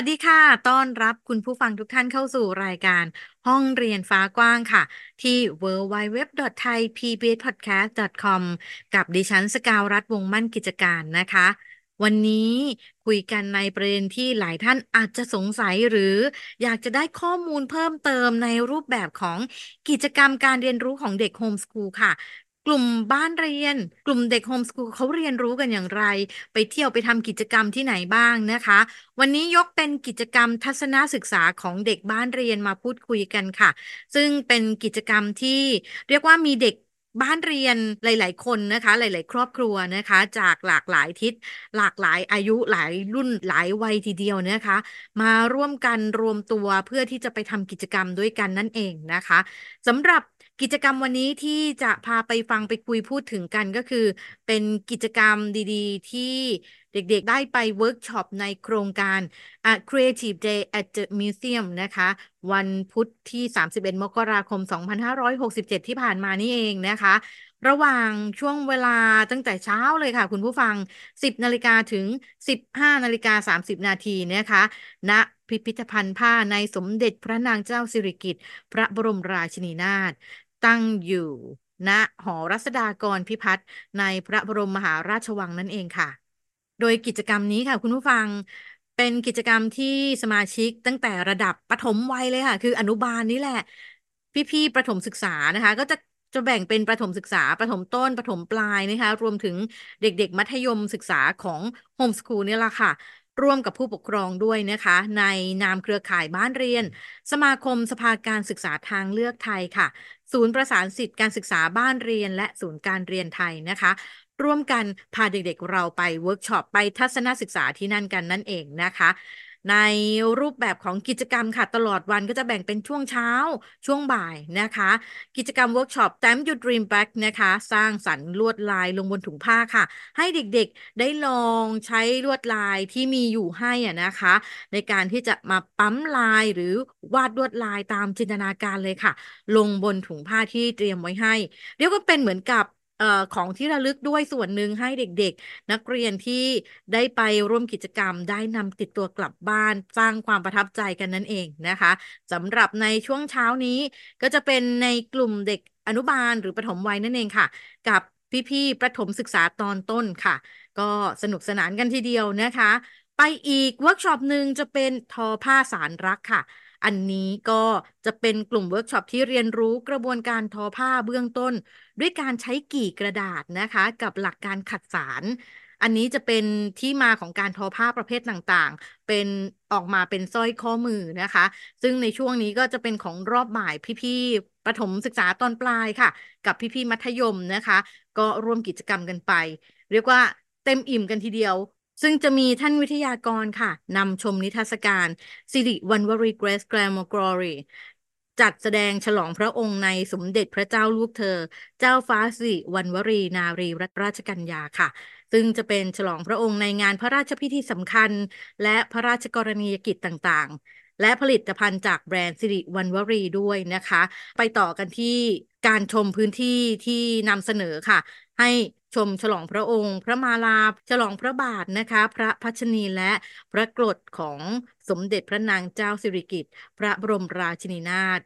วัสดีค่ะ ต้อนรับคุณผู้ฟังทุกท่านเข้าสู่รายการ ห้องเรียนฟ้ากว้างค่ะ ที่ www.thaipbspodcast.com กับดิฉันสกาวรัฐวงมั่นกิจการนะคะ วันนี้คุยกันในประเด็นที่หลายท่านอาจจะสงสัยหรืออยากจะได้ข้อมูลเพิ่มเติมในรูปแบบของกิจกรรมการเรียนรู้ของเด็กโฮมสคูลค่ะ กลุ่มบ้านเรียน กลุ่มเด็กโฮมสกูลเขาเรียนรู้กันอย่างไร ไปเที่ยวไปทำกิจกรรมที่ไหนบ้างนะคะ วันนี้ยกเป็นกิจกรรมทัศนศึกษาของเด็กบ้านเรียนมาพูดคุยกันค่ะ ซึ่งเป็นกิจกรรมที่เรียกว่ามีเด็กบ้านเรียนหลาย ๆ คนนะคะ หลาย ๆ ครอบครัวนะคะ จากหลากหลายทิศหลากหลายอายุหลายรุ่นหลายวัยทีเดียวนะคะ มาร่วมกันรวมตัวเพื่อที่จะไปทำกิจกรรมด้วยกันนั่นเองนะคะสำหรับ กิจกรรมวันนี้ที่จะพาไปฟังไปคุยพูดถึงกันก็คือ เป็นกิจกรรมดี ๆ ที่เด็ก ๆ ได้ไปเวิร์กช็อปในโครงการ A Creative Day at the Museum นะคะ วันพุธที่ 31 มกราคม 2567 ที่ผ่านมานี่เองนะคะ ระหว่างช่วงเวลาตั้งแต่เช้าเลยค่ะ คุณผู้ฟัง 10 นาฬิกาถึง 15 นาฬิกา 30 นาทีนะคะณนะพิพิธภัณฑ์ผ้าในสมเด็จพระนางเจ้าสิริกิติ์พระบรมราชินีนาถ ตั้งอยู่ณหอรัศดากรพิพัฒน์ในพระบรมมหาราชวังนั่นเองค่ะ โดยกิจกรรมนี้ค่ะ คุณผู้ฟังเป็นกิจกรรมที่สมาชิกตั้งแต่ระดับประถมวัยเลยค่ะ คืออนุบาลนี่แหละ พี่ๆประถมศึกษานะคะ ก็จะจะแบ่งเป็นประถมศึกษา ประถมต้น ประถมปลายนะคะ รวมถึงเด็ก ๆ มัธยมศึกษาของโฮมสคูลนี่แหละค่ะ ร่วมกับผู้ปกครองด้วยนะคะ ในนามเครือข่ายบ้านเรียน สมาคมสภาการศึกษาทางเลือกไทยค่ะ ศูนย์ประสานสิทธิการศึกษาบ้านเรียน และศูนย์การเรียนไทยนะคะ ร่วมกันพาเด็กๆเราไปเวิร์กช็อปไปทัศนศึกษาที่นั่นกันนั่นเองนะคะ ในรูปแบบของกิจกรรมค่ะ ตลอดวันก็จะแบ่งเป็นช่วงเช้าช่วงบ่ายนะคะ กิจกรรมเวิร์กช็อป Stamp Your Dream Bag นะคะ สร้างสรรค์ลวดลายลงบนถุงผ้าค่ะ ให้เด็กๆได้ลองใช้ลวดลายที่มีอยู่ให้อะนะคะ ในการที่จะมาปั๊มลายหรือวาดลวดลายตามจินตนาการเลยค่ะ ลงบนถุงผ้าที่เตรียมไว้ให้ เรียกว่าเป็นเหมือนกับ ของที่ระลึกด้วยส่วนหนึ่งให้เด็กๆ นักเรียนที่ได้ไปร่วมกิจกรรม ได้นำติดตัวกลับบ้านสร้างความประทับใจกันนั่นเองนะคะสำหรับในช่วงเช้านี้ก็จะเป็นในกลุ่มเด็กอนุบาลหรือประถมวัยนั่นเองค่ะ กับพี่ๆประถมศึกษาตอนต้นค่ะ ก็สนุกสนานกันทีเดียวนะคะ ไปอีกเวิร์กช็อปหนึ่งจะเป็นทอผ้าสานรักค่ะ อันนี้ก็จะเป็นกลุ่มเวิร์กช็อปที่เรียนรู้กระบวนการทอผ้าเบื้องต้น ด้วยการใช้กี่กระดาษนะคะ กับหลักการขัดสาน อันนี้จะเป็นที่มาของการทอผ้าประเภทต่างๆ เป็นออกมาเป็นสร้อยข้อมือนะคะ ซึ่งในช่วงนี้ก็จะเป็นของรอบบ่ายพี่ๆประถมศึกษาตอนปลายค่ะ กับพี่ๆมัธยมนะคะ ก็ร่วมกิจกรรมกันไป เรียกว่าเต็มอิ่มกันทีเดียว ซึ่งจะมีท่านวิทยากรค่ะนำชมนิทรรศการสิริวัณณวรี Grace Glam Glory จัดแสดงฉลองพระองค์ในสมเด็จพระเจ้าลูกเธอ เจ้าฟ้าสิริวัณณวรีนารีรัตนราชกัญญาค่ะ ซึ่งจะเป็นฉลองพระองค์ในงานพระราชพิธีสำคัญ และพระราชกรณียกิจต่างๆ และผลิตภัณฑ์จากแบรนด์สิริวัณณวรีด้วยนะคะ ไปต่อกันที่การชมพื้นที่ที่นำเสนอค่ะ ให้ ชมฉลองพระองค์ พระมาลา ฉลองพระบาทนะคะ พระพัชนีและพระกรดของสมเด็จพระนางเจ้าสิริกิติ์พระบรมราชินีนาถ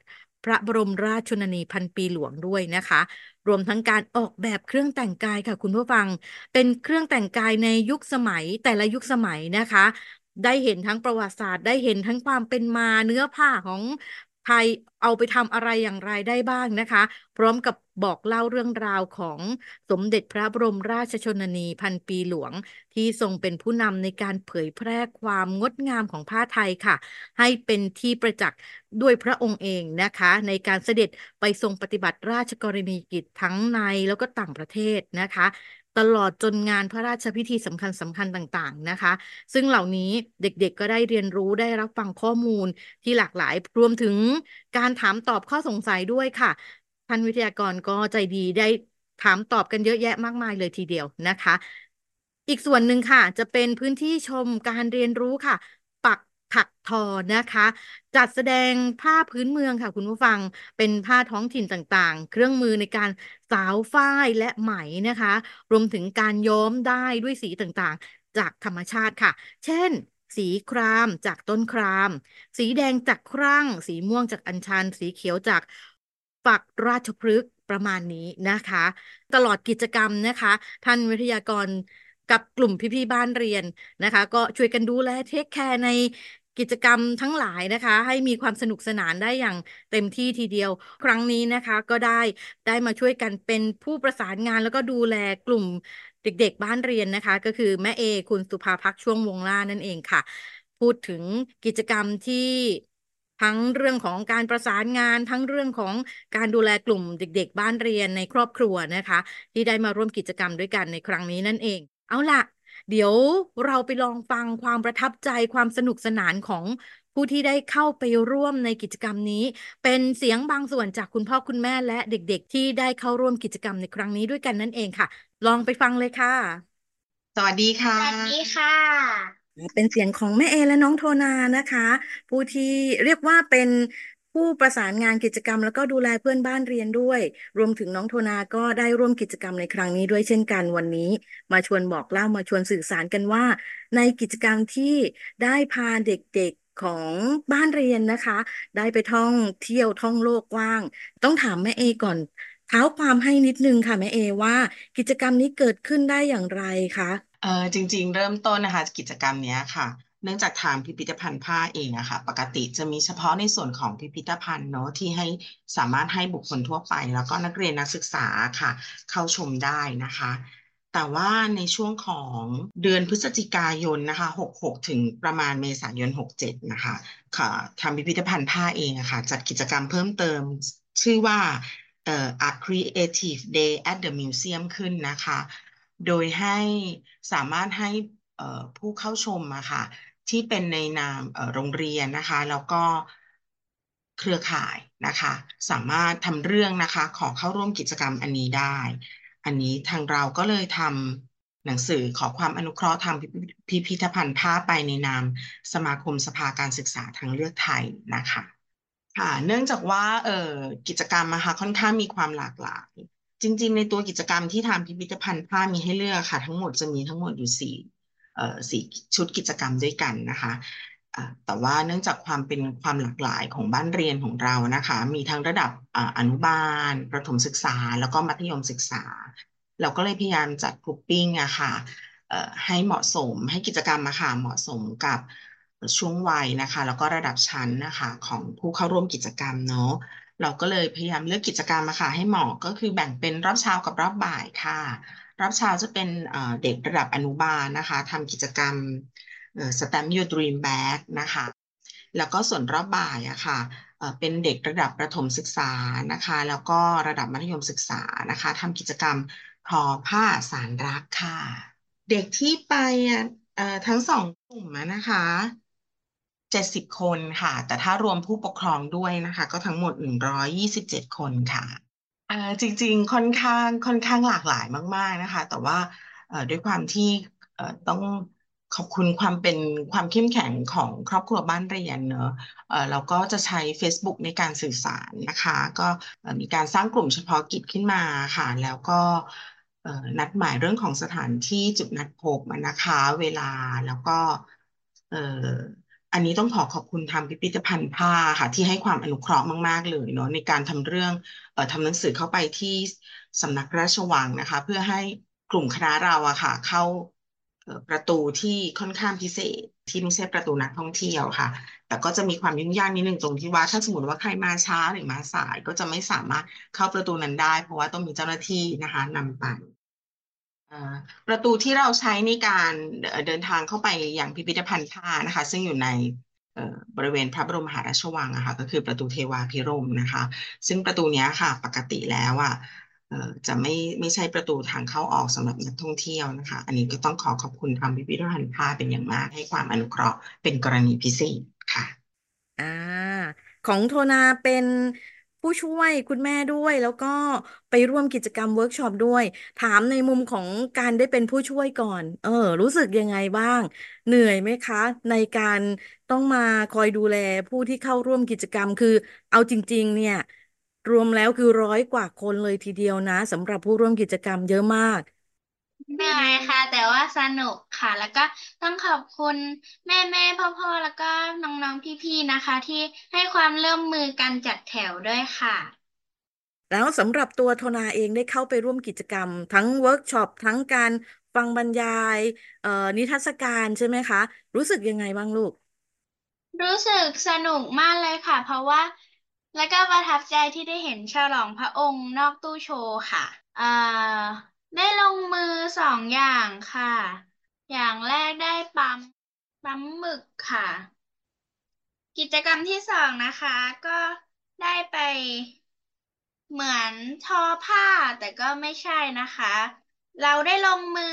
พระบรมราชชนนีพันปีหลวงด้วยนะคะ รวมทั้งการออกแบบเครื่องแต่งกายค่ะคุณผู้ฟัง เป็นเครื่องแต่งกายในยุคสมัยแต่ละยุคสมัยนะคะได้เห็นทั้งประวัติศาสตร์ ได้เห็นทั้งความเป็นมาเนื้อผ้าของ ไทยเอาไปทำอะไรอย่างไรได้บ้างนะคะ พร้อมกับบอกเล่าเรื่องราวของสมเด็จพระบรมราชชนนีพันปีหลวง ที่ทรงเป็นผู้นำในการเผยแพร่ความงดงามของผ้าไทยค่ะ ให้เป็นที่ประจักษ์ด้วยพระองค์เองนะคะ ในการเสด็จไปทรงปฏิบัติราชกรณียกิจทั้งในแล้วก็ต่างประเทศนะคะ ตลอดจนงานพระราชพิธีสำคัญสำคัญต่างๆนะคะ ซึ่งเหล่านี้เด็กๆก็ได้เรียนรู้ได้รับฟังข้อมูลที่หลากหลายรวมถึงการถามตอบข้อสงสัยด้วยค่ะท่านวิทยากรก็ใจดีได้ถามตอบกันเยอะแยะมากมายเลยทีเดียวนะคะ อีกส่วนหนึ่งค่ะ จะเป็นพื้นที่ชมการเรียนรู้ค่ะ ถักทอนะคะ จัดแสดงผ้าพื้นเมืองค่ะ คุณผู้ฟังเป็นผ้าท้องถิ่นต่างๆ เครื่องมือในการสาวฝ้ายและไหมนะคะ รวมถึงการย้อมได้ด้วยสีต่างๆ จากธรรมชาติค่ะ เช่นสีครามจากต้นคราม สีแดงจากครั่ง สีม่วงจากอัญชัน สีเขียวจากฝักราชพฤกษ์ประมาณนี้นะคะ ตลอดกิจกรรมนะคะ ท่านวิทยากรกับกลุ่มพี่ๆบ้านเรียนนะคะ ก็ช่วยกันดูแลเทคแคร์ใน กิจกรรมทั้งหลายนะคะ ให้มีความสนุกสนานได้อย่างเต็มที่ทีเดียว ครั้งนี้นะคะก็ได้ได้มาช่วยกันเป็นผู้ประสานงานแล้วก็ดูแลกลุ่มเด็ก ๆ บ้านเรียนนะคะ ก็คือแม่เอคุณสุภาพักช่วงวงล่านั่นเองค่ะ พูดถึงกิจกรรมที่ทั้งเรื่องของการประสานงานทั้งเรื่องของการดูแลกลุ่มเด็ก ๆ บ้านเรียนในครอบครัวนะคะ ที่ได้มาร่วมกิจกรรมด้วยกันในครั้งนี้นั่นเอง เอาล่ะ เดี๋ยวเราไปลองฟังความประทับใจความสนุกสนานของผู้ที่ได้เข้าไปร่วมในกิจกรรมนี้ เป็นเสียงบางส่วนจากคุณพ่อคุณแม่และเด็กๆ ที่ได้เข้าร่วมกิจกรรมในครั้งนี้ด้วยกันนั่นเองค่ะ ลองไปฟังเลยค่ะ สวัสดีค่ะ สวัสดีค่ะ เป็นเสียงของแม่เอและน้องโทนานะคะ ผู้ที่เรียกว่าเป็น ผู้ประสานงานกิจกรรม แล้วก็ดูแลเพื่อนบ้านเรียนด้วย รวมถึงน้องโทนาก็ได้ร่วมกิจกรรมในครั้งนี้ด้วยเช่นกันวันนี้ มาชวนบอกเล่ามาชวนสื่อสารกันว่า ในกิจกรรมที่ได้พาเด็กๆของบ้านเรียนนะคะ ได้ไปท่องเที่ยวท่องโลกกว้าง ต้องถามแม่เอก่อนเท้าความให้นิดนึงค่ะแม่เอว่า กิจกรรมนี้เกิดขึ้นได้อย่างไรคะเออจริง ๆ เริ่มต้นนะคะ กิจกรรมเนี้ยค่ะ เนื่องจากทางพิพิธภัณฑ์ผ้าเองอะค่ะ ปกติจะมีเฉพาะในส่วนของพิพิธภัณฑ์เนาะที่ให้สามารถให้บุคคลทั่วไป แล้วก็นักเรียนนักศึกษาค่ะ เข้าชมได้นะคะ แต่ว่าในช่วงของเดือนพฤศจิกายนนะคะ 66 ถึงประมาณเมษายน 67 นะคะค่ะทางพิพิธภัณฑ์ผ้าเองอะค่ะ จัดกิจกรรมเพิ่มเติมชื่อว่าเอ่อ A Creative Day at the Museum ขึ้นนะคะ โดยให้สามารถให้ผู้เข้าชมอะค่ะ ที่เป็นในนามโรงเรียนนะคะ แล้วก็เครือข่ายนะคะ สามารถทำเรื่องนะคะ ขอเข้าร่วมกิจกรรมอันนี้ได้ อันนี้ทางเราก็เลยทำหนังสือขอความอนุเคราะห์ทางพิพิธภัณฑ์ผ้าไปในนามสมาคมสภาการศึกษาทางเลือกไทยนะคะค่ะเนื่องจากว่าเอ่อกิจกรรมอะคะค่อนข้างมีความหลากหลายจริง ๆ ในตัวกิจกรรมที่ทางพิพิธภัณฑ์ผ้ามีให้เลือกค่ะ ทั้งหมดจะมีทั้งหมดอยู่สี่ สี่ชุดกิจกรรมด้วยกันนะคะแต่ว่าเนื่องจากความเป็นความหลากหลายของบ้านเรียนของเรานะคะ มีทั้งระดับอนุบาล ประถมศึกษา แล้วก็มัธยมศึกษา เราก็เลยพยายามจัดกรุ๊ปปิ้งอะค่ะเอ่อให้เหมาะสมให้กิจกรรมอะค่ะเหมาะสมกับช่วงวัยนะคะ แล้วก็ระดับชั้นนะคะของผู้เข้าร่วมกิจกรรมเนาะเราก็เลยพยายามเลือกกิจกรรมมาค่ะให้เหมาะก็คือแบ่งเป็นรอบเช้ากับรอบบ่ายค่ะรอบเช้าจะเป็นเด็กระดับอนุบาลนะคะทำกิจกรรมเอ่อ Stamp Your Dream Bag นะคะ แล้วก็ส่วนรอบบ่ายอะคะเอ่อเป็นเด็กระดับประถมศึกษานะคะ แล้วก็ระดับมัธยมศึกษานะคะทำกิจกรรมทอผ้าสารรักค่ะ เด็กที่ไปทั้งสองกลุ่มนะคะเจ็ดสิบคนค่ะ แต่ถ้ารวมผู้ปกครองด้วยนะคะ ก็ทั้งหมดหนึ่งร้อยยี่สิบเจ็ดคนค่ะ อ่าจริง ๆ ค่อนข้างค่อนข้างหลากหลายมาก ๆนะคะ แต่ว่าเอ่อด้วยความที่เอ่อต้องขอบคุณความเป็นความเข้มแข็งของครอบครัวบ้านเรียนเนอะเอ่อเราก็จะใช้ Facebook ในการสื่อสารนะคะ ก็เอ่อมีการสร้างกลุ่มเฉพาะกิจขึ้นมาค่ะ แล้วก็เอ่อนัดหมายเรื่องของสถานที่จุดนัดพบนะคะ เวลาแล้วก็เอ่อ อันนี้ต้องขอขอบคุณทางพิพิธภัณฑ์ผ้าค่ะ ที่ให้ความอนุเคราะห์มาก ๆ เลยเนาะในการทำเรื่องเอ่อทำหนังสือเข้าไปที่สำนักพระราชวังนะคะ เพื่อให้กลุ่มคณะเราอะค่ะ เข้าประตูที่ค่อนข้างพิเศษที่ไม่ใช่ประตูนักท่องเที่ยวค่ะ แต่ก็จะมีความยุ่งยากนิดนึงตรงที่ว่าถ้าสมมติว่าใครมาช้าหรือมาสาย ก็จะไม่สามารถเข้าประตูนั้นได้ เพราะว่าต้องมีเจ้าหน้าที่นะคะนำไป ประตูที่เราใช้ในการเดินทางเข้าไปอยังพิพิธภัณฑ์ผ้านะคะ ซึ่งอยู่ในบริเวณพระบรมมหาราชวังอะค่ะก็คือประตูเทวาภิรมย์นะคะ ซึ่งประตูนี้ค่ะ ปกติแล้วอะจะไม่ไม่ใช่ประตูทางเข้าออกสำหรับนักท่องเที่ยวนะคะ อันนี้ก็ต้องขอขอบคุณทางพิพิธภัณฑ์ผ้าเป็นอย่างมากให้ความอนุเคราะห์เป็นกรณีพิเศษค่ะอ่าของโทนาเป็น ผู้ช่วยคุณแม่ด้วย แล้วก็ไปร่วมกิจกรรมเวิร์กช็อปด้วย ถามในมุมของการได้เป็นผู้ช่วยก่อน เออ รู้สึกยังไงบ้าง เหนื่อยไหมคะ ในการต้องมาคอยดูแลผู้ที่เข้าร่วมกิจกรรมคือ เอาจริง ๆ เนี่ย รวมแล้วคือร้อยกว่าคนเลยทีเดียวนะสำหรับผู้ร่วมกิจกรรมเยอะมาก เหนื่อยค่ะ แต่ว่าสนุกค่ะ แล้วก็ต้องขอบคุณแม่แม่พ่อพ่อแล้วก็น้องๆพี่ๆนะคะ ที่ให้ความร่วมมือกันจัดแถวด้วยค่ะ แล้วสำหรับตัวโทนาเองได้เข้าไปร่วมกิจกรรม ทั้งเวิร์กช็อปทั้งการฟังบรรยายเอ่อนิทรรศการใช่ไหมคะ รู้สึกยังไงบ้างลูก รู้สึกสนุกมากเลยค่ะ เพราะว่า แล้วก็ประทับใจที่ได้เห็นฉลองพระองค์นอกตู้โชว์ค่ะอ่า ได้ลงมือสองอย่างค่ะ อย่างแรกได้ปั๊มปั๊มหมึกค่ะ กิจกรรมที่สองนะคะ ก็ได้ไปเหมือนทอผ้าแต่ก็ไม่ใช่นะคะ เราได้ลงมือ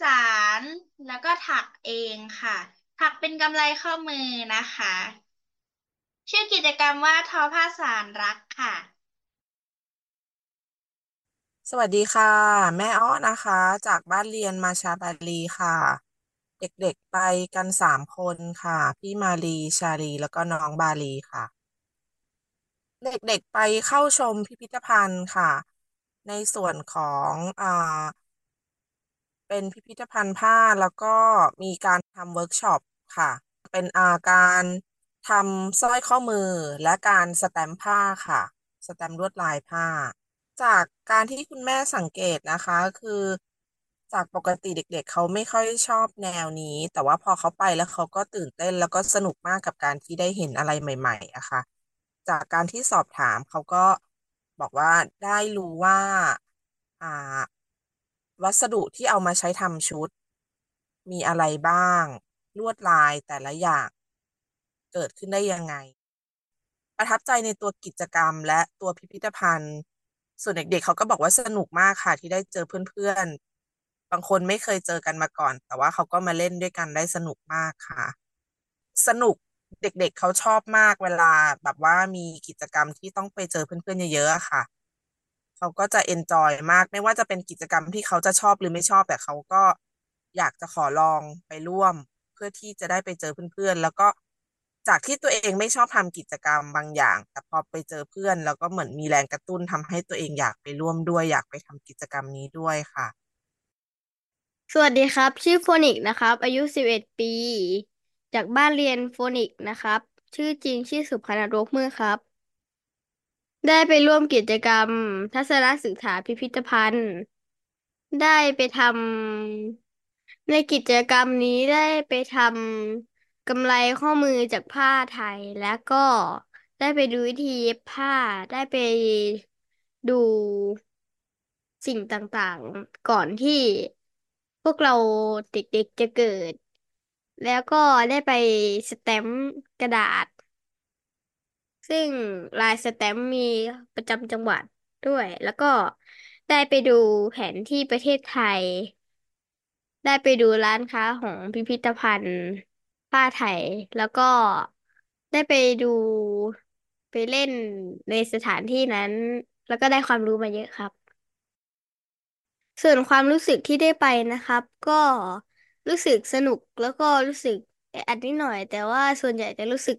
สารแล้วก็ถักเองค่ะ ถักเป็นกำไลข้อมือนะคะ ชื่อกิจกรรมว่าทอผ้าสารรักค่ะ สวัสดีค่ะ แม่อ้อนะคะ จากบ้านเรียนมาชาบาลีค่ะ เด็กๆไปกันสามคนค่ะ พี่มาลีชาลีแล้วก็น้องบาลีค่ะ เด็กๆไปเข้าชมพิพิธภัณฑ์ค่ะ ในส่วนของอ่าเป็นพิพิธภัณฑ์ผ้าแล้วก็มีการทำเวิร์กช็อปค่ะ เป็นอาการทำสร้อยข้อมือและการสแตมป์ผ้าค่ะ สแตมป์ลวดลายผ้า จากการที่คุณแม่สังเกตนะคะ คือจากปกติเด็กๆ เขาไม่ค่อยชอบแนวนี้ แต่ว่าพอเขาไปแล้วเขาก็ตื่นเต้นแล้วก็สนุกมากกับการที่ได้เห็นอะไรใหม่ๆอะค่ะ จากการที่สอบถามเขาก็บอกว่าได้รู้ว่าอ่า วัสดุที่เอามาใช้ทำชุด มีอะไรบ้าง ลวดลายแต่ละอย่างเกิดขึ้นได้ยังไง ประทับใจในตัวกิจกรรมและตัวพิพิธภัณฑ์ ส่วนเด็กๆเขาก็บอกว่าสนุกมากค่ะที่ได้เจอเพื่อนๆ บางคนไม่เคยเจอกันมาก่อน แต่ว่าเขาก็มาเล่นด้วยกันได้สนุกมากค่ะ สนุกเด็กๆเขาชอบมากเวลาแบบว่ามีกิจกรรมที่ต้องไปเจอเพื่อนๆเยอะๆค่ะเขาก็จะเอนจอยมาก ไม่ว่าจะเป็นกิจกรรมที่เขาจะชอบหรือไม่ชอบ แต่เขาก็อยากจะขอลองไปร่วม เพื่อที่จะได้ไปเจอเพื่อนๆ แล้วก็ จากที่ตัวเองไม่ชอบทำกิจกรรมบางอย่าง แต่พอไปเจอเพื่อน แล้วก็เหมือนมีแรงกระตุ้นทำให้ตัวเองอยากไปร่วมด้วย อยากไปทำกิจกรรมนี้ด้วยค่ะ สวัสดีครับ ชื่อโฟนิกนะครับ อายุ 11 ปี จากบ้านเรียนโฟนิกนะครับ ชื่อจริงชื่อสุพรรณรกมือครับ ได้ไปร่วมกิจกรรม ทัศนศึกษาพิพิธภัณฑ์ ได้ไปทำในกิจกรรมนี้ได้ไปทำ กำไลข้อมือจากผ้าไทย แล้วก็ได้ไปดูวิธีเย็บผ้าได้ไปดูสิ่งต่างๆ ก่อนที่พวกเราเด็กๆจะเกิด แล้วก็ได้ไปสแตมป์กระดาษ ซึ่งลายสแตมป์มีประจำจังหวัดด้วย แล้วก็ได้ไปดูแผนที่ประเทศไทย ได้ไปดูร้านค้าของพิพิธภัณฑ์ ผ้าไทยแล้วก็ได้ไปดูไปเล่นในสถานที่นั้น แล้วก็ได้ความรู้มาเยอะครับ ส่วนความรู้สึกที่ได้ไปนะครับ ก็รู้สึกสนุกแล้วก็รู้สึกแออัดนิดหน่อย แต่ว่าส่วนใหญ่จะรู้สึก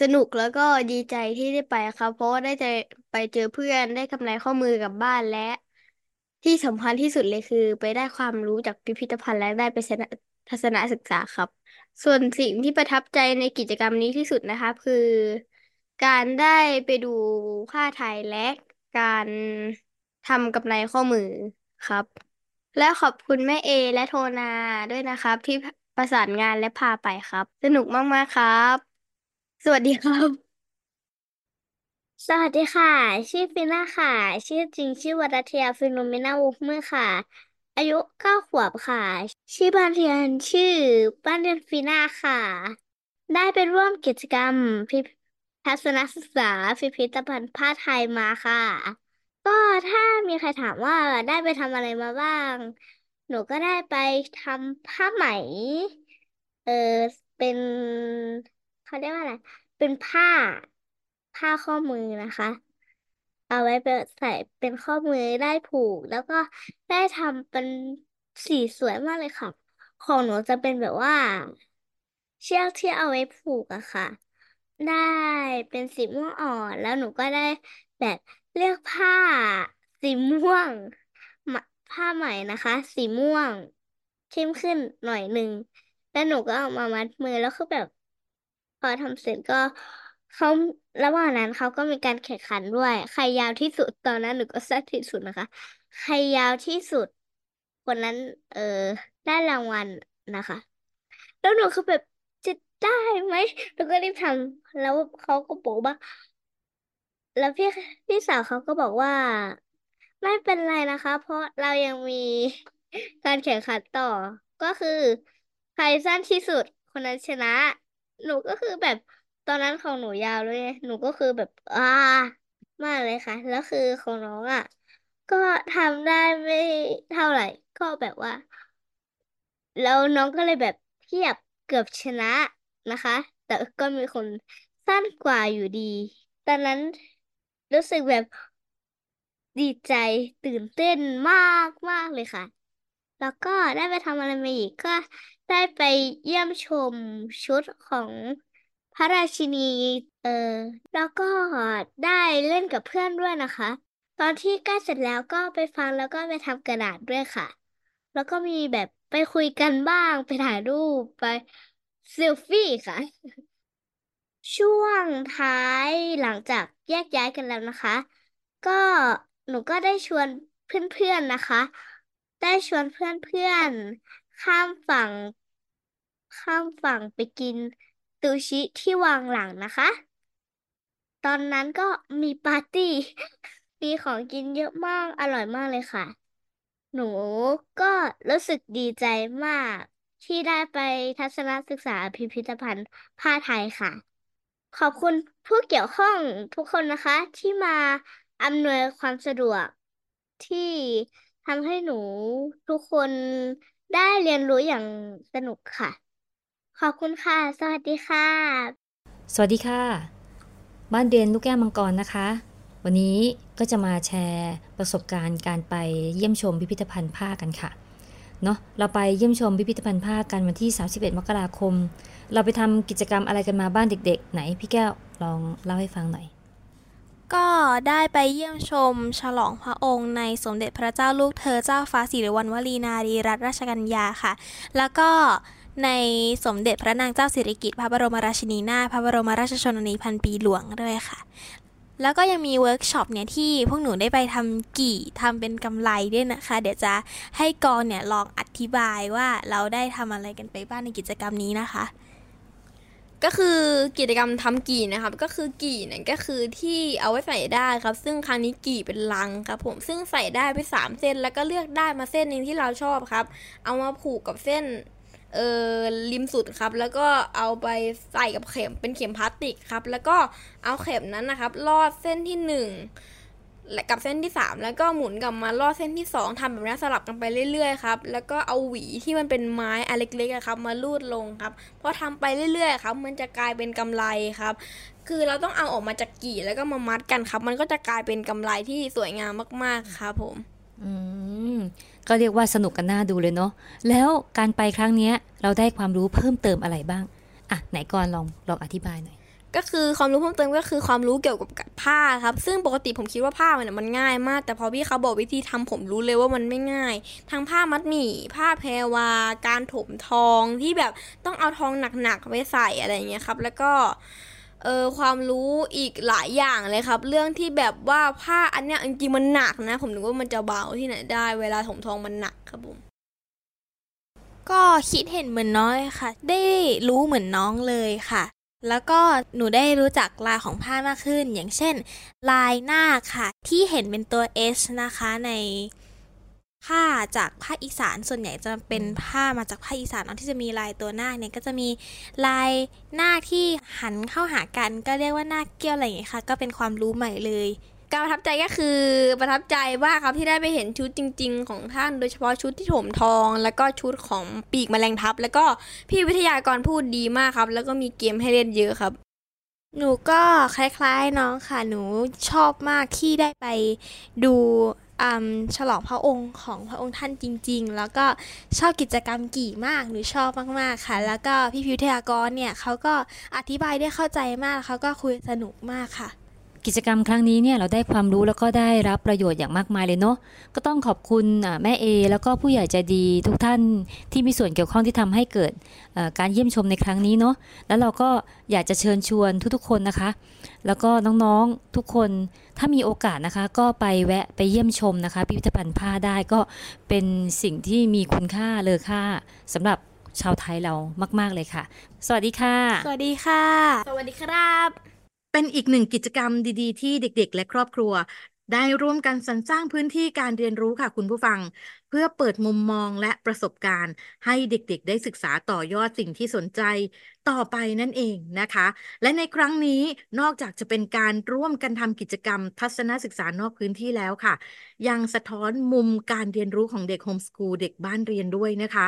สนุกแล้วก็ดีใจที่ได้ไปครับ เพราะว่าได้จะไปเจอเพื่อนได้กำไรข้อมือกลับบ้านและ ที่สำคัญที่สุดเลยคือ ไปได้ความรู้จากพิพิธภัณฑ์และได้ไปทัศนศึกษาครับ ส่วนสิ่งที่ประทับใจในกิจกรรมนี้ที่สุดนะครับคือการได้ไปดูผ้าไทยและการทำกำไลข้อมือครับ และขอบคุณแม่เอและโทนาด้วยนะครับ ที่ประสานงานและพาไปครับ สนุกมาก ๆ ครับ สวัสดีครับ สวัสดีค่ะ ชื่อฟิน่าค่ะ ชื่อจริงชื่อวรัตยาฟิโนเมนาวกเมื่อค่ะ อายุเก้าขวบค่ะ ชื่อบ้านเรียนชื่อบ้านเรียนฟิน่าค่ะ ได้ไปร่วมกิจกรรมพิทัศนศึกษาพิพิธภัณฑ์ผ้าไทยมาค่ะ ก็ถ้ามีใครถามว่าได้ไปทำอะไรมาบ้าง หนูก็ได้ไปทำผ้าไหม เออเป็นเขาเรียกว่าอะไร เป็นผ้าผ้าข้อมือนะคะ เอาไว้เป็นใส่เป็นข้อมือได้ผูก แล้วก็ได้ทำเป็นสีสวยมากเลยค่ะ ของหนูจะเป็นแบบว่า เชือกที่เอาไว้ผูกอะค่ะ ได้เป็นสีม่วงอ่อนแล้วหนูก็ได้แบบเลือกผ้า สีม่วงผ้าใหม่นะคะ สีม่วงเข้มขึ้นหน่อยหนึ่งแล้วหนูก็เอามามัดมือแล้วคือแบบ พอทำเสร็จก็ เขาระหว่างนั้นเขาก็มีการแข่งขันด้วย ใครยาวที่สุดตอนนั้นหนูก็แซ่บที่สุดนะคะ ใครยาวที่สุด คนนั้น เออได้รางวัลนะคะ แล้วหนูคือแบบจะได้ไหมแล้วก็รีบทำแล้วเขาก็บอกว่า แล้วพี่พี่สาวเขาก็บอกว่า ไม่เป็นไรนะคะ เพราะเรายังมี การแข่งขันต่อ ก็คือ ใครสั้นที่สุด คนนั้นชนะ หนูก็คือแบบ อนนั้นของหนูยาวเลยหนูก็คือแบบอ่ามากเลยค่ะ แล้วคือของน้องอะ ก็ทำได้ไม่เท่าไหร่ ก็แบบว่า แล้วน้องก็เลยแบบเทียบเกือบชนะนะคะ แต่ก็มีคนสั้นกว่าอยู่ดี ตอนนั้นรู้สึกแบบดีใจตื่นเต้นมากมากเลยค่ะ แล้วก็ได้ไปทำอะไรมาอีกก็ได้ไปเยี่ยมชมชุดของ ระราชินี เออแล้วก็ได้เล่นกับเพื่อนด้วยนะคะ ตอนที่ใกล้เสร็จแล้วก็ไปฟังแล้วก็ไปทำกระดาษด้วยค่ะ แล้วก็มีแบบไปคุยกันบ้างไปถ่ายรูปไปเซลฟี่ค่ะ ช่วงท้ายหลังจากแยกย้ายกันแล้วนะคะ ก็หนูก็ได้ชวนเพื่อนๆนะคะ ได้ชวนเพื่อนๆข้ามฝั่ง ข้ามฝั่งไปกิน ซูชิที่วางหลังนะคะ ตอนนั้นก็มีปาร์ตี้ มีของกินเยอะมาก อร่อยมากเลยค่ะ หนูก็รู้สึกดีใจมาก ที่ได้ไปทัศนศึกษาพิพิธภัณฑ์ผ้าไทยค่ะ ขอบคุณผู้เกี่ยวข้องทุกคนนะคะ ที่มาอำนวยความสะดวกที่ทำให้หนูทุกคนได้เรียนรู้อย่างสนุกค่ะ ขอบคุณค่ะ สวัสดีค่ะ สวัสดีค่ะ บ้านเรียนลูกแก้วมังกรนะคะ วันนี้ก็จะมาแชร์ประสบการณ์การไปเยี่ยมชมพิพิธภัณฑ์ผ้ากันค่ะ เนาะเราไปเยี่ยมชมพิพิธภัณฑ์ผ้ากันวันที่ 31 มกราคม เราไปทำกิจกรรมอะไรกันมาบ้างเด็ก ๆ ไหนพี่แก้วลองเล่าให้ฟังหน่อยก็ได้ไปเยี่ยมชม ฉลองพระองค์ในสมเด็จพระเจ้าลูกเธอเจ้าฟ้าสิริวัณณวรีนารีรัตนราชกัญญาค่ะ แล้วก็ ในสมเด็จพระนางเจ้าสิริกิติ์พระบรมราชินีนาถพระบรมราชชนนีพันปีหลวงด้วยค่ะ แล้วก็ยังมีเวิร์กช็อปเนี่ยที่พวกหนูได้ไปทำกี่ทำเป็นกำไลด้วยนะคะ เดี๋ยวจะให้กรเนี่ยลองอธิบายว่าเราได้ทำอะไรกันไปบ้างในกิจกรรมนี้นะคะก็คือกิจกรรมทำกี่นะครับ ก็คือกี่เนี่ยก็คือที่เอาไว้ใส่ได้ครับ ซึ่งครั้งนี้กี่เป็นลังครับ ผมซึ่งใส่ได้ไปสามเส้นแล้วก็เลือกได้มาเส้นหนึ่งที่เราชอบครับ เอามาผูกกับเส้น เออริมสุดครับ แล้วก็เอาไปใส่กับเข็มเป็นเข็มพลาสติกครับ แล้วก็เอาเข็มนั้นนะครับ ลอดเส้นที่หนึ่งและกับเส้นที่ 3 แล้วก็หมุนกลับมาลอดเส้นที่ 2ทำแบบนี้สลับกันไปเรื่อยๆครับแล้วก็เอาหวีที่มันเป็นไม้อันเล็กๆครับ มาลูดลงครับพอทำไปเรื่อยๆครับ มันจะกลายเป็นกำไรครับ คือเราต้องเอาออกมาจากกี่แล้วก็มามัดกันครับ มันก็จะกลายเป็นกำไรที่สวยงามมากๆครับผม อืม ก็เรียกว่าสนุกกันน่าดูเลยเนาะแล้วการไปครั้งนี้เราได้ความรู้เพิ่มเติมอะไรบ้างอะไหนก่อนลองลองอธิบายหน่อยก็คือความรู้เพิ่มเติมก็คือความรู้เกี่ยวกับผ้าครับ ซึ่งปกติผมคิดว่าผ้ามันมันง่ายมาก แต่พอพี่เขาบอกวิธีทำผมรู้เลยว่ามันไม่ง่าย ทั้งผ้ามัดหมี่ ผ้าแพรวา การถมทองที่แบบต้องเอาทองหนักๆไปใส่อะไรอย่างเงี้ยครับ แล้วก็ เออความรู้อีกหลายอย่างเลยครับ เรื่องที่แบบว่าผ้าอันเนี้ยจริงๆมันหนักนะ ผมนึกว่ามันจะเบาที่ไหนได้เวลาถมทองมันหนักครับผมก็คิดเห็นเหมือนน้อยค่ะ ได้รู้เหมือนน้องเลยค่ะ แล้วก็หนูได้รู้จักลายของผ้ามากขึ้น อย่างเช่น ลายหน้าค่ะ ที่เห็นเป็นตัว S นะคะใน ผ้าจากภาคอีสานส่วนใหญ่จะเป็นผ้ามาจากภาคอีสานเนาะที่จะมีลายตัวหน้าเนี่ยก็จะมีลายหน้าที่หันเข้าหากันก็เรียกว่าหน้าเกี้ยวอะไรอย่างเงี้ยค่ะ ก็เป็นความรู้ใหม่เลยการประทับใจก็คือประทับใจว่าครับที่ได้ไปเห็นชุดจริง ๆ ของท่าน โดยเฉพาะชุดที่ถมทอง แล้วก็ชุดของปีกแมลงทับ แล้วก็พี่วิทยากรพูดดีมากครับ แล้วก็มีเกมให้เล่นเยอะครับ หนูก็คล้ายๆน้องค่ะ หนูชอบมากที่ได้ไปดูอืม ฉลองพระองค์ของพระองค์ท่านจริง ๆ แล้วก็ชอบกิจกรรมกี่มากหรือชอบมากๆค่ะ แล้วก็พี่พิวเทยากรเนี่ยเขาก็อธิบายได้เข้าใจมากเขาก็คุยสนุกมากค่ะ กิจกรรมครั้งนี้เนี่ยเราได้ความรู้แล้วก็ได้รับประโยชน์อย่างมากมายเลยเนาะก็ต้องขอบคุณอ่าแม่เอแล้วก็ผู้ใหญ่ใจดีทุกท่านที่มีส่วนเกี่ยวข้องที่ทำให้เกิดเอ่อการเยี่ยมชมในครั้งนี้เนาะแล้วเราก็อยากจะเชิญชวนทุกๆคนนะคะ แล้วก็น้องๆทุกคนถ้ามีโอกาสนะคะ ก็ไปแวะไปเยี่ยมชมนะคะ พิพิธภัณฑ์ผ้าได้ก็เป็นสิ่งที่มีคุณค่าเลอค่าสำหรับชาวไทยเรามาก ๆเลยค่ะ สวัสดีค่ะ สวัสดีค่ะ สวัสดีครับ เป็นอีกหนึ่งกิจกรรมดีๆ ที่เด็กๆ และครอบครัว ได้ร่วมกันสรรสร้างพื้นที่การเรียนรู้ค่ะคุณผู้ฟัง เพื่อเปิดมุมมองและประสบการณ์ ให้เด็กๆ ได้ศึกษาต่อยอดสิ่งที่สนใจ ต่อไปนั่นเองนะคะ และในครั้งนี้นอกจากจะเป็นการร่วมกันทำกิจกรรม ทัศนศึกษานอกพื้นที่แล้วค่ะ ยังสะท้อนมุมการเรียนรู้ของเด็กโฮมสกูลเด็กบ้านเรียนด้วยนะคะ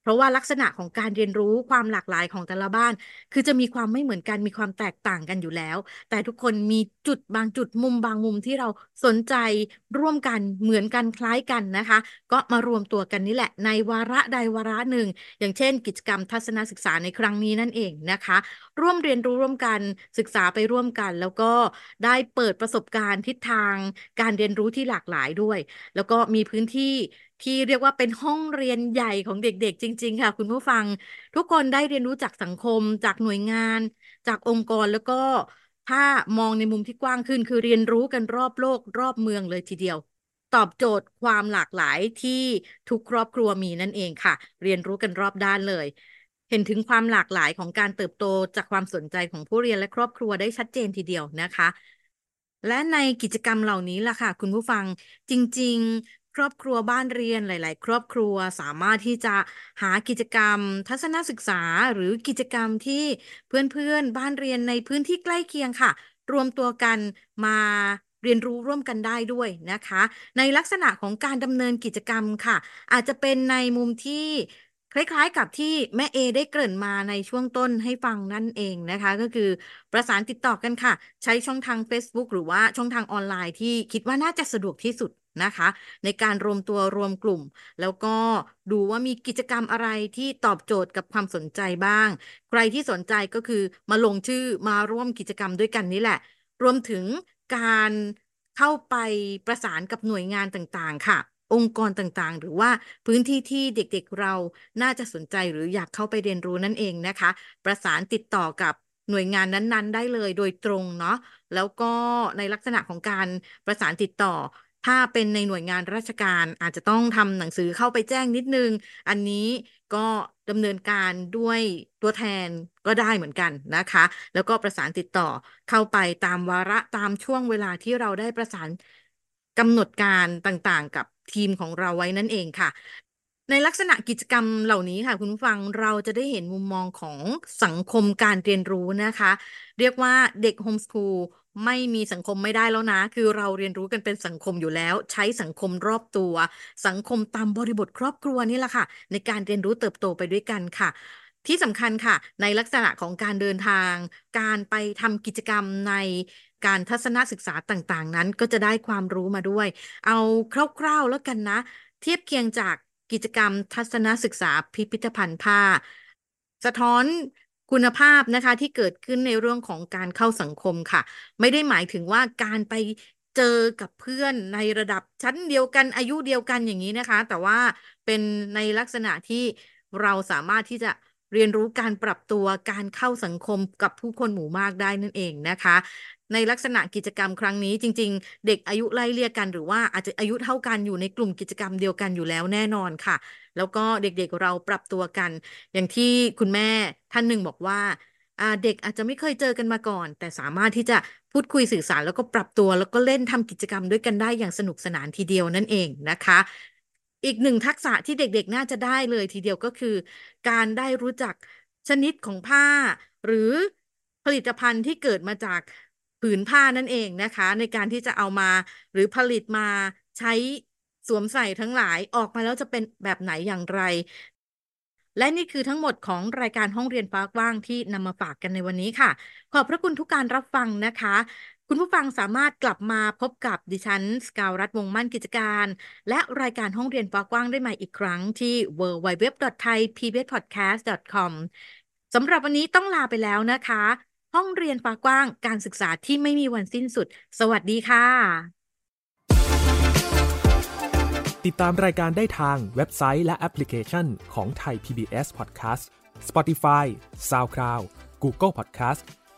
เพราะว่าลักษณะของการเรียนรู้ความหลากหลายของแต่ละบ้าน คือจะมีความไม่เหมือนกันมีความแตกต่างกันอยู่แล้ว แต่ทุกคนมีจุดบางจุดมุมบางมุมที่เราสนใจร่วมกันเหมือนกันคล้ายกันนะคะ ก็มารวมตัวกันนี่แหละ ในวาระใดวาระหนึ่ง อย่างเช่น กิจกรรมทัศนศึกษาในครั้งนี้นั่นเองนะคะ ร่วมเรียนรู้ร่วมกันศึกษาไปร่วมกัน แล้วก็ได้เปิดประสบการณ์ทิศทาง การเรียนรู้ที่หลากหลายด้วย แล้วก็มีพื้นที่ ที่เรียกว่าเป็นห้องเรียนใหญ่ของเด็กๆ จริง ๆ ค่ะ คุณผู้ฟัง ทุกคนได้เรียนรู้จากสังคม จากหน่วยงาน จากองค์กรแล้วก็ถ้ามองในมุมที่กว้างขึ้น คือเรียนรู้กันรอบโลกรอบเมืองเลยทีเดียว ตอบโจทย์ความหลากหลายที่ทุกครอบครัวมีนั่นเองค่ะ เรียนรู้กันรอบด้านเลย เห็นถึงความหลากหลายของการเติบโตจากความสนใจของผู้เรียนและครอบครัวได้ชัดเจนทีเดียวนะคะและในกิจกรรมเหล่านี้ล่ะค่ะ คุณผู้ฟังจริงๆ รอบครัวบ้านเรียนหลาย ๆ ครอบครัวสามารถที่จะหากิจกรรม ทัศนศึกษาหรือกิจกรรมที่เพื่อน ๆ บ้านเรียนในพื้นที่ใกล้เคียงค่ะ รวมตัวกันมาเรียนรู้ร่วมกันได้ด้วยนะคะ ในลักษณะของการดำเนินกิจกรรมค่ะ อาจจะเป็นในมุมที่คล้ายๆกับที่แม่เอได้เกริ่นมาในช่วงต้นให้ฟังนั่นเองนะคะ ก็คือประสานติดต่อกันค่ะ ใช้ช่องทาง Facebook หรือว่าช่องทางออนไลน์ที่คิดว่าน่าจะสะดวกที่สุด นะคะ ในการรวมตัวรวมกลุ่ม แล้วก็ดูว่ามีกิจกรรมอะไรที่ตอบโจทย์กับความสนใจบ้าง ใครที่สนใจก็คือมาลงชื่อมาร่วมกิจกรรมด้วยกันนี่แหละ รวมถึงการเข้าไปประสานกับหน่วยงานต่างๆ ค่ะ องค์กรต่างๆ หรือว่าพื้นที่ที่เด็กๆเราน่าจะสนใจหรืออยากเข้าไปเรียนรู้นั่นเองนะคะ ประสานติดต่อกับหน่วยงานนั้นๆ ได้เลยโดยตรงเนาะแล้วก็ในลักษณะของการประสานติดต่อ ถ้าเป็นในหน่วยงานราชการอาจจะต้องทำหนังสือเข้าไปแจ้งนิดนึง อันนี้ก็ดำเนินการด้วยตัวแทนก็ได้เหมือนกันนะคะ แล้วก็ประสานติดต่อเข้าไปตามวาระตามช่วงเวลาที่เราได้ประสานกำหนดการต่างๆ กับทีมของเราไว้นั่นเองค่ะ ในลักษณะกิจกรรมเหล่านี้ค่ะ คุณผู้ฟังเราจะได้เห็นมุมมองของสังคมการเรียนรู้นะคะ เรียกว่าเด็กโฮมสคูล ไม่มีสังคมไม่ได้แล้วนะ คือเราเรียนรู้กันเป็นสังคมอยู่แล้ว ใช้สังคมรอบตัว สังคมตามบริบทครอบครัวนี่แหละค่ะ ในการเรียนรู้เติบโตไปด้วยกันค่ะ ที่สำคัญค่ะ ในลักษณะของการเดินทาง การไปทำกิจกรรมในการทัศนศึกษาต่างๆ นั้นก็จะได้ความรู้มาด้วย เอาคร่าวๆแล้วกันนะ เทียบเคียงจากกิจกรรมทัศนศึกษาพิพิธภัณฑ์ผ้า สะท้อน คุณภาพนะคะที่เกิดขึ้นในเรื่องของการเข้าสังคมค่ะ ไม่ได้หมายถึงว่าการไปเจอกับเพื่อนในระดับชั้นเดียวกันอายุเดียวกันอย่างนี้นะคะ แต่ว่าเป็นในลักษณะที่เราสามารถที่จะ เรียนรู้การปรับตัวการเข้าสังคมกับผู้คนหมู่มากได้นั่นเองนะคะ ในลักษณะกิจกรรมครั้งนี้จริง ๆ เด็กอายุไล่เลี่ยกัน หรือว่าอาจจะอายุเท่ากันอยู่ในกลุ่มกิจกรรมเดียวกันอยู่แล้วแน่นอนค่ะ แล้วก็เด็กๆเราปรับตัวกัน อย่างที่คุณแม่ท่านหนึ่งบอกว่าอ่าเด็กอาจจะไม่เคยเจอกันมาก่อน แต่สามารถที่จะพูดคุยสื่อสารแล้วก็ปรับตัว แล้วก็เล่นทำกิจกรรมด้วยกันได้อย่างสนุกสนานทีเดียวนั่นเองนะคะ อีกหนึ่งทักษะที่เด็กๆ น่าจะได้เลยทีเดียวก็คือ การได้รู้จักชนิดของผ้า หรือผลิตภัณฑ์ที่เกิดมาจากผืนผ้านั่นเองนะคะ ในการที่จะเอามา หรือผลิตมาใช้สวมใส่ทั้งหลายออกมาแล้วจะเป็นแบบไหนอย่างไร และนี่คือทั้งหมดของรายการห้องเรียนฟ้ากว้างที่นำมาฝากกันในวันนี้ค่ะ ขอบพระคุณทุกการรับฟังนะคะ คุณผู้ฟังสามารถกลับมาพบกับดิฉันสกาวรัฐวงมั่นกิจการ และรายการห้องเรียนฟ้ากว้างได้ใหม่อีกครั้งที่ www.thaipbspodcast.com สำหรับวันนี้ต้องลาไปแล้วนะคะ ห้องเรียนฟ้ากว้างการศึกษาที่ไม่มีวันสิ้นสุด สวัสดีค่ะ ติดตามรายการได้ทางเว็บไซต์และแอปพลิเคชันของไทย PBS Podcast Spotify SoundCloud Google Podcast